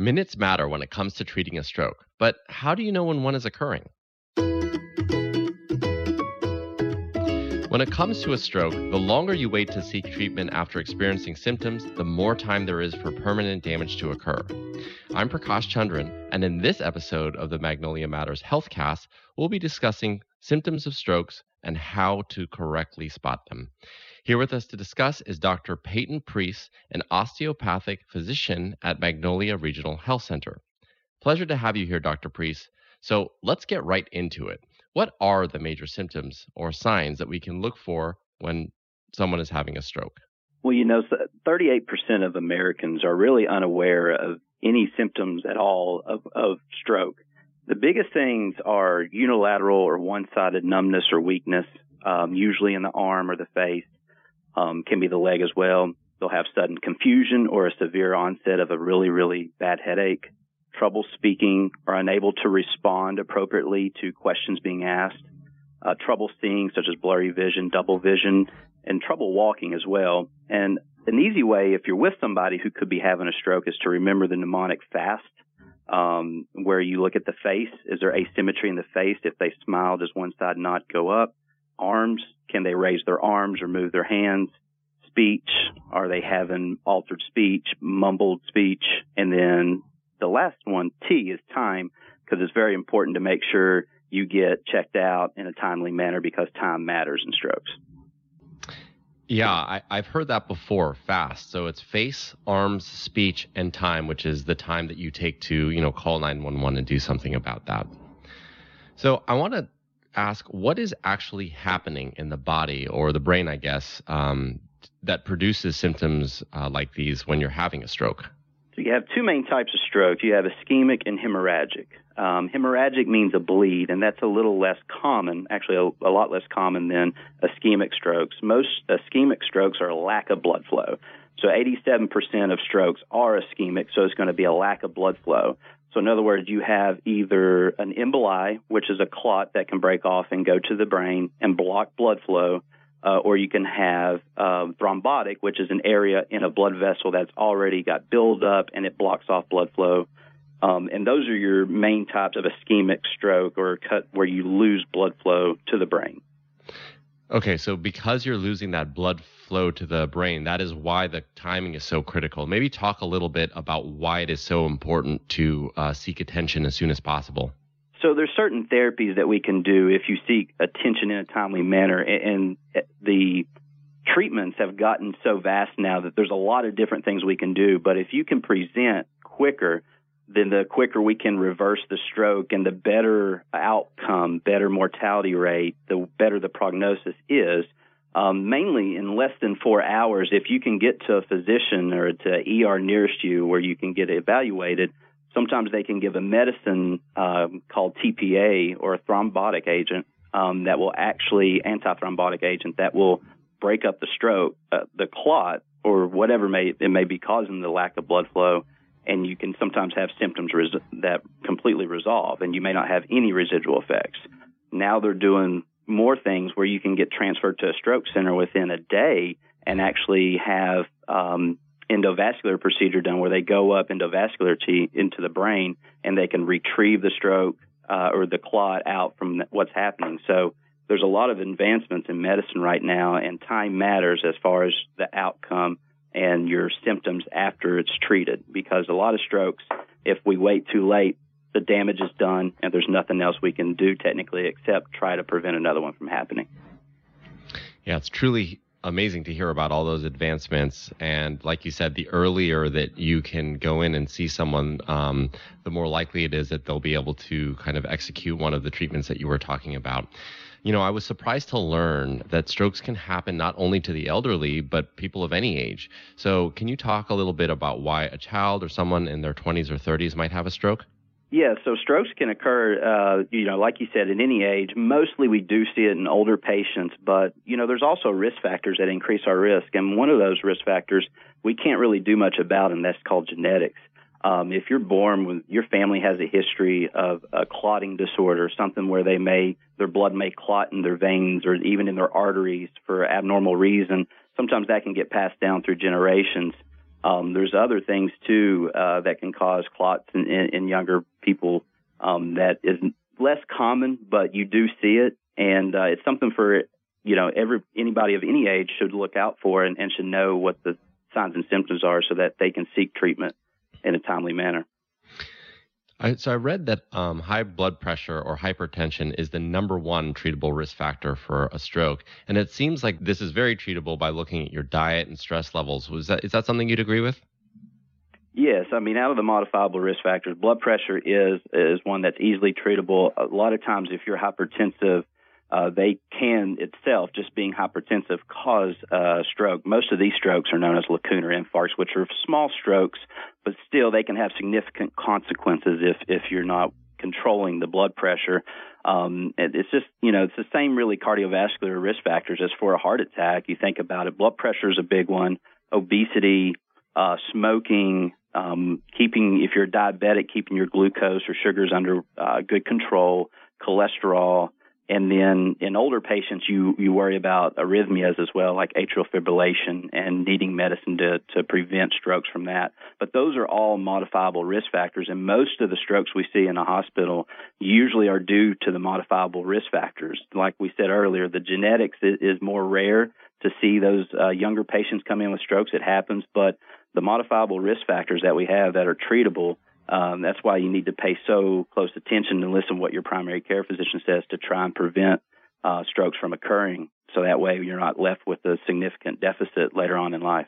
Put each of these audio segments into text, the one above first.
Minutes matter when it comes to treating a stroke, but how do you know when one is occurring? When it comes to a stroke, the longer you wait to seek treatment after experiencing symptoms, the more time there is for permanent damage to occur. I'm Prakash Chandran, and in this episode of the Magnolia Matters Healthcast, we'll be discussing symptoms of strokes and how to correctly spot them. Here with us to discuss is Dr. Peyton Priest, an osteopathic physician at Magnolia Regional Health Center. Pleasure to have you here, Dr. Priest. So let's get right into it. What are the major symptoms or signs that we can look for when someone is having a stroke? Well, you know, 38% of Americans are really unaware of any symptoms at all of, of stroke. The biggest things are unilateral or one sided numbness or weakness, um, usually in the arm or the face, um, can be the leg as well. They'll have sudden confusion or a severe onset of a really, really bad headache trouble speaking or unable to respond appropriately to questions being asked, uh, trouble seeing, such as blurry vision, double vision, and trouble walking as well. And an easy way, if you're with somebody who could be having a stroke, is to remember the mnemonic FAST, um, where you look at the face. Is there asymmetry in the face? If they smile, does one side not go up? Arms, can they raise their arms or move their hands? Speech, are they having altered speech, mumbled speech? And then the last one, T, is time, because it's very important to make sure you get checked out in a timely manner because time matters in strokes. Yeah, I, have heard that before. Fast. So it's face, arms, speech, and time, which is the time that you take to, you know, call 911 and do something about that. So I want to ask, what is actually happening in the body or the brain, I guess, um, that produces symptoms uh, like these when you're having a stroke? So you have two main types of stroke. You have ischemic and hemorrhagic. Um, hemorrhagic means a bleed, and that's a little less common, actually a, a lot less common than ischemic strokes. Most ischemic strokes are a lack of blood flow. So 87% of strokes are ischemic, so it's going to be a lack of blood flow. So in other words, you have either an emboli, which is a clot that can break off and go to the brain and block blood flow, uh, or you can have um, thrombotic, which is an area in a blood vessel that's already got buildup and it blocks off blood flow. Um, and those are your main types of ischemic stroke or cut where you lose blood flow to the brain. Okay, so because you're losing that blood flow to the brain, that is why the timing is so critical. Maybe talk a little bit about why it is so important to uh, seek attention as soon as possible. So there's certain therapies that we can do if you seek attention in a timely manner, and the treatments have gotten so vast now that there's a lot of different things we can do. But if you can present quicker, then the quicker we can reverse the stroke and the better outcome, better mortality rate, the better the prognosis is. Um, mainly in less than four hours, if you can get to a physician or to ER nearest you where you can get evaluated, Sometimes they can give a medicine um, called TPA or a thrombotic agent um, that will actually antithrombotic agent that will break up the stroke, uh, the clot, or whatever may it may be causing the lack of blood flow, and you can sometimes have symptoms res- that completely resolve, and you may not have any residual effects. Now they're doing more things where you can get transferred to a stroke center within a day and actually have um, endovascular procedure done where they go up endovascularly into the brain and they can retrieve the stroke uh, or the clot out from what's happening. So there's a lot of advancements in medicine right now, and time matters as far as the outcome and your symptoms after it's treated. Because a lot of strokes, if we wait too late, the damage is done, and there's nothing else we can do technically except try to prevent another one from happening. Yeah, it's truly amazing to hear about all those advancements. And like you said, the earlier that you can go in and see someone, um, the more likely it is that they'll be able to kind of execute one of the treatments that you were talking about. You know, I was surprised to learn that strokes can happen not only to the elderly, but people of any age. So, can you talk a little bit about why a child or someone in their 20s or 30s might have a stroke? Yeah, so strokes can occur, uh, you know, like you said, at any age. Mostly we do see it in older patients, but, you know, there's also risk factors that increase our risk. And one of those risk factors we can't really do much about, and that's called genetics. Um, if you're born with your family has a history of a clotting disorder, something where they may, their blood may clot in their veins or even in their arteries for abnormal reason, sometimes that can get passed down through generations. Um, there's other things too uh, that can cause clots in, in, in younger people um, that is less common, but you do see it, and uh, it's something for you know every anybody of any age should look out for and, and should know what the signs and symptoms are so that they can seek treatment in a timely manner. I, so I read that um, high blood pressure or hypertension is the number one treatable risk factor for a stroke, and it seems like this is very treatable by looking at your diet and stress levels. Was that is that something you'd agree with? Yes, I mean out of the modifiable risk factors, blood pressure is is one that's easily treatable. A lot of times, if you're hypertensive, uh, they can itself, just being hypertensive, cause uh, stroke. Most of these strokes are known as lacunar infarcts, which are small strokes, but still they can have significant consequences if if you're not controlling the blood pressure. Um, it's just you know it's the same really cardiovascular risk factors as for a heart attack. You think about it, blood pressure is a big one, obesity, uh, smoking. Um, keeping, if you're diabetic, keeping your glucose or sugars under uh, good control, cholesterol, and then in older patients, you, you worry about arrhythmias as well, like atrial fibrillation and needing medicine to, to prevent strokes from that. But those are all modifiable risk factors. And most of the strokes we see in a hospital usually are due to the modifiable risk factors. Like we said earlier, the genetics is, more rare to see those uh, younger patients come in with strokes. It happens, but the modifiable risk factors that we have that are treatable um, that's why you need to pay so close attention and listen to what your primary care physician says to try and prevent uh, strokes from occurring. So that way you're not left with a significant deficit later on in life.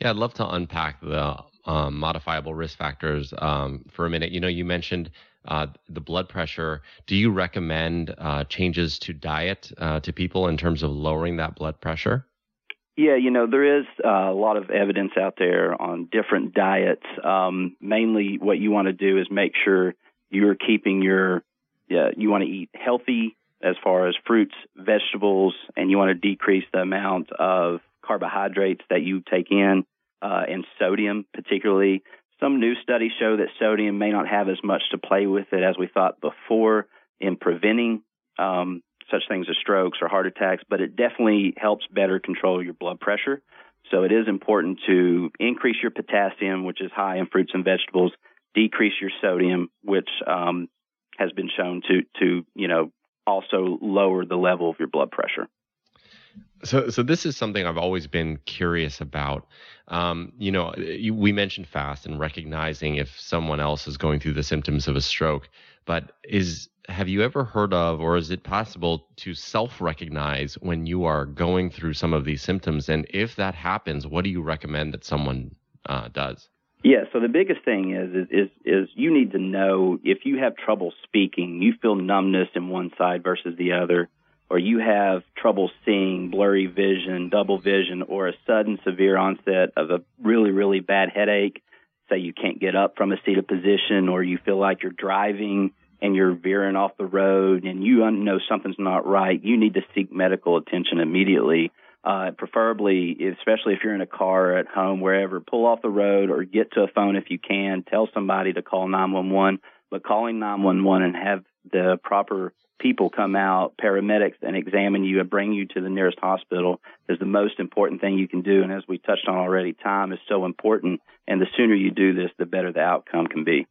Yeah, I'd love to unpack the um, modifiable risk factors um, for a minute. You know, you mentioned uh, the blood pressure. Do you recommend uh, changes to diet uh, to people in terms of lowering that blood pressure? Yeah, you know, there is uh, a lot of evidence out there on different diets. Um, mainly, what you want to do is make sure you're keeping your, yeah, you want to eat healthy as far as fruits, vegetables, and you want to decrease the amount of carbohydrates that you take in uh, and sodium, particularly. Some new studies show that sodium may not have as much to play with it as we thought before in preventing um, such things as strokes or heart attacks, but it definitely helps better control your blood pressure. So it is important to increase your potassium, which is high in fruits and vegetables, decrease your sodium, which um, has been shown to to you know also lower the level of your blood pressure. So, so this is something I've always been curious about. Um, you know, you, we mentioned fast and recognizing if someone else is going through the symptoms of a stroke, but is have you ever heard of, or is it possible to self-recognize when you are going through some of these symptoms? And if that happens, what do you recommend that someone uh, does? Yeah, so the biggest thing is is is you need to know if you have trouble speaking, you feel numbness in one side versus the other or you have trouble seeing, blurry vision, double vision, or a sudden severe onset of a really, really bad headache, say you can't get up from a seated position, or you feel like you're driving and you're veering off the road and you know something's not right, you need to seek medical attention immediately. Uh, preferably, especially if you're in a car at home, wherever, pull off the road or get to a phone if you can. Tell somebody to call 911. But calling 911 and have the proper people come out, paramedics, and examine you and bring you to the nearest hospital is the most important thing you can do. And as we touched on already, time is so important. And the sooner you do this, the better the outcome can be.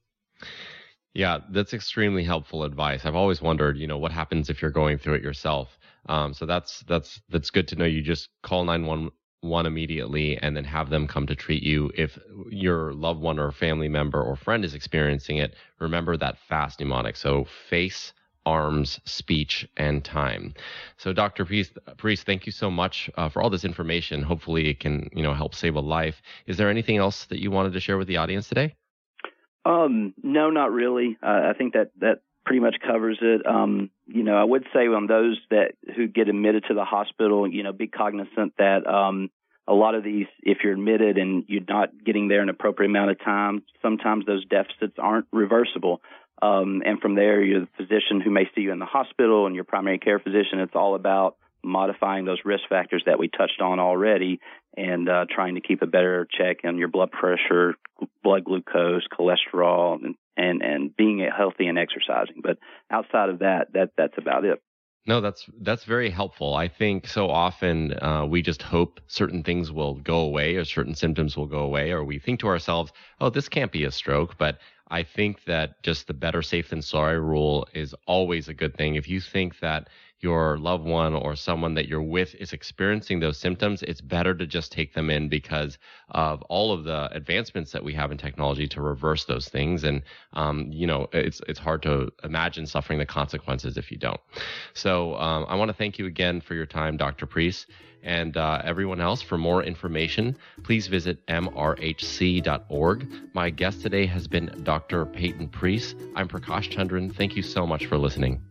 Yeah, that's extremely helpful advice. I've always wondered, you know, what happens if you're going through it yourself. Um, so that's that's that's good to know. You just call nine one one immediately and then have them come to treat you. If your loved one or family member or friend is experiencing it, remember that fast mnemonic. So face arms, speech, and time. So, Dr. Priest, thank you so much uh, for all this information. Hopefully, it can you know help save a life. Is there anything else that you wanted to share with the audience today? Um, no, not really. Uh, I think that that pretty much covers it. Um, you know, I would say on those that who get admitted to the hospital, you know, be cognizant that um, a lot of these, if you're admitted and you're not getting there in an appropriate amount of time, sometimes those deficits aren't reversible. Um, and from there, you're the physician who may see you in the hospital and your primary care physician. It's all about modifying those risk factors that we touched on already and uh, trying to keep a better check on your blood pressure, blood glucose, cholesterol, and, and, and being healthy and exercising. But outside of that, that that's about it. No, that's that's very helpful. I think so often uh, we just hope certain things will go away or certain symptoms will go away, or we think to ourselves, "Oh, this can't be a stroke." But I think that just the better safe than sorry rule is always a good thing. If you think that your loved one or someone that you're with is experiencing those symptoms, it's better to just take them in because of all of the advancements that we have in technology to reverse those things. And um, you know, it's it's hard to imagine suffering the consequences if you don't. So um, I want to thank you again for your time, Dr. Preece. And uh, everyone else, for more information, please visit mrhc.org. My guest today has been Dr. Peyton Preece. I'm Prakash Chandran. Thank you so much for listening.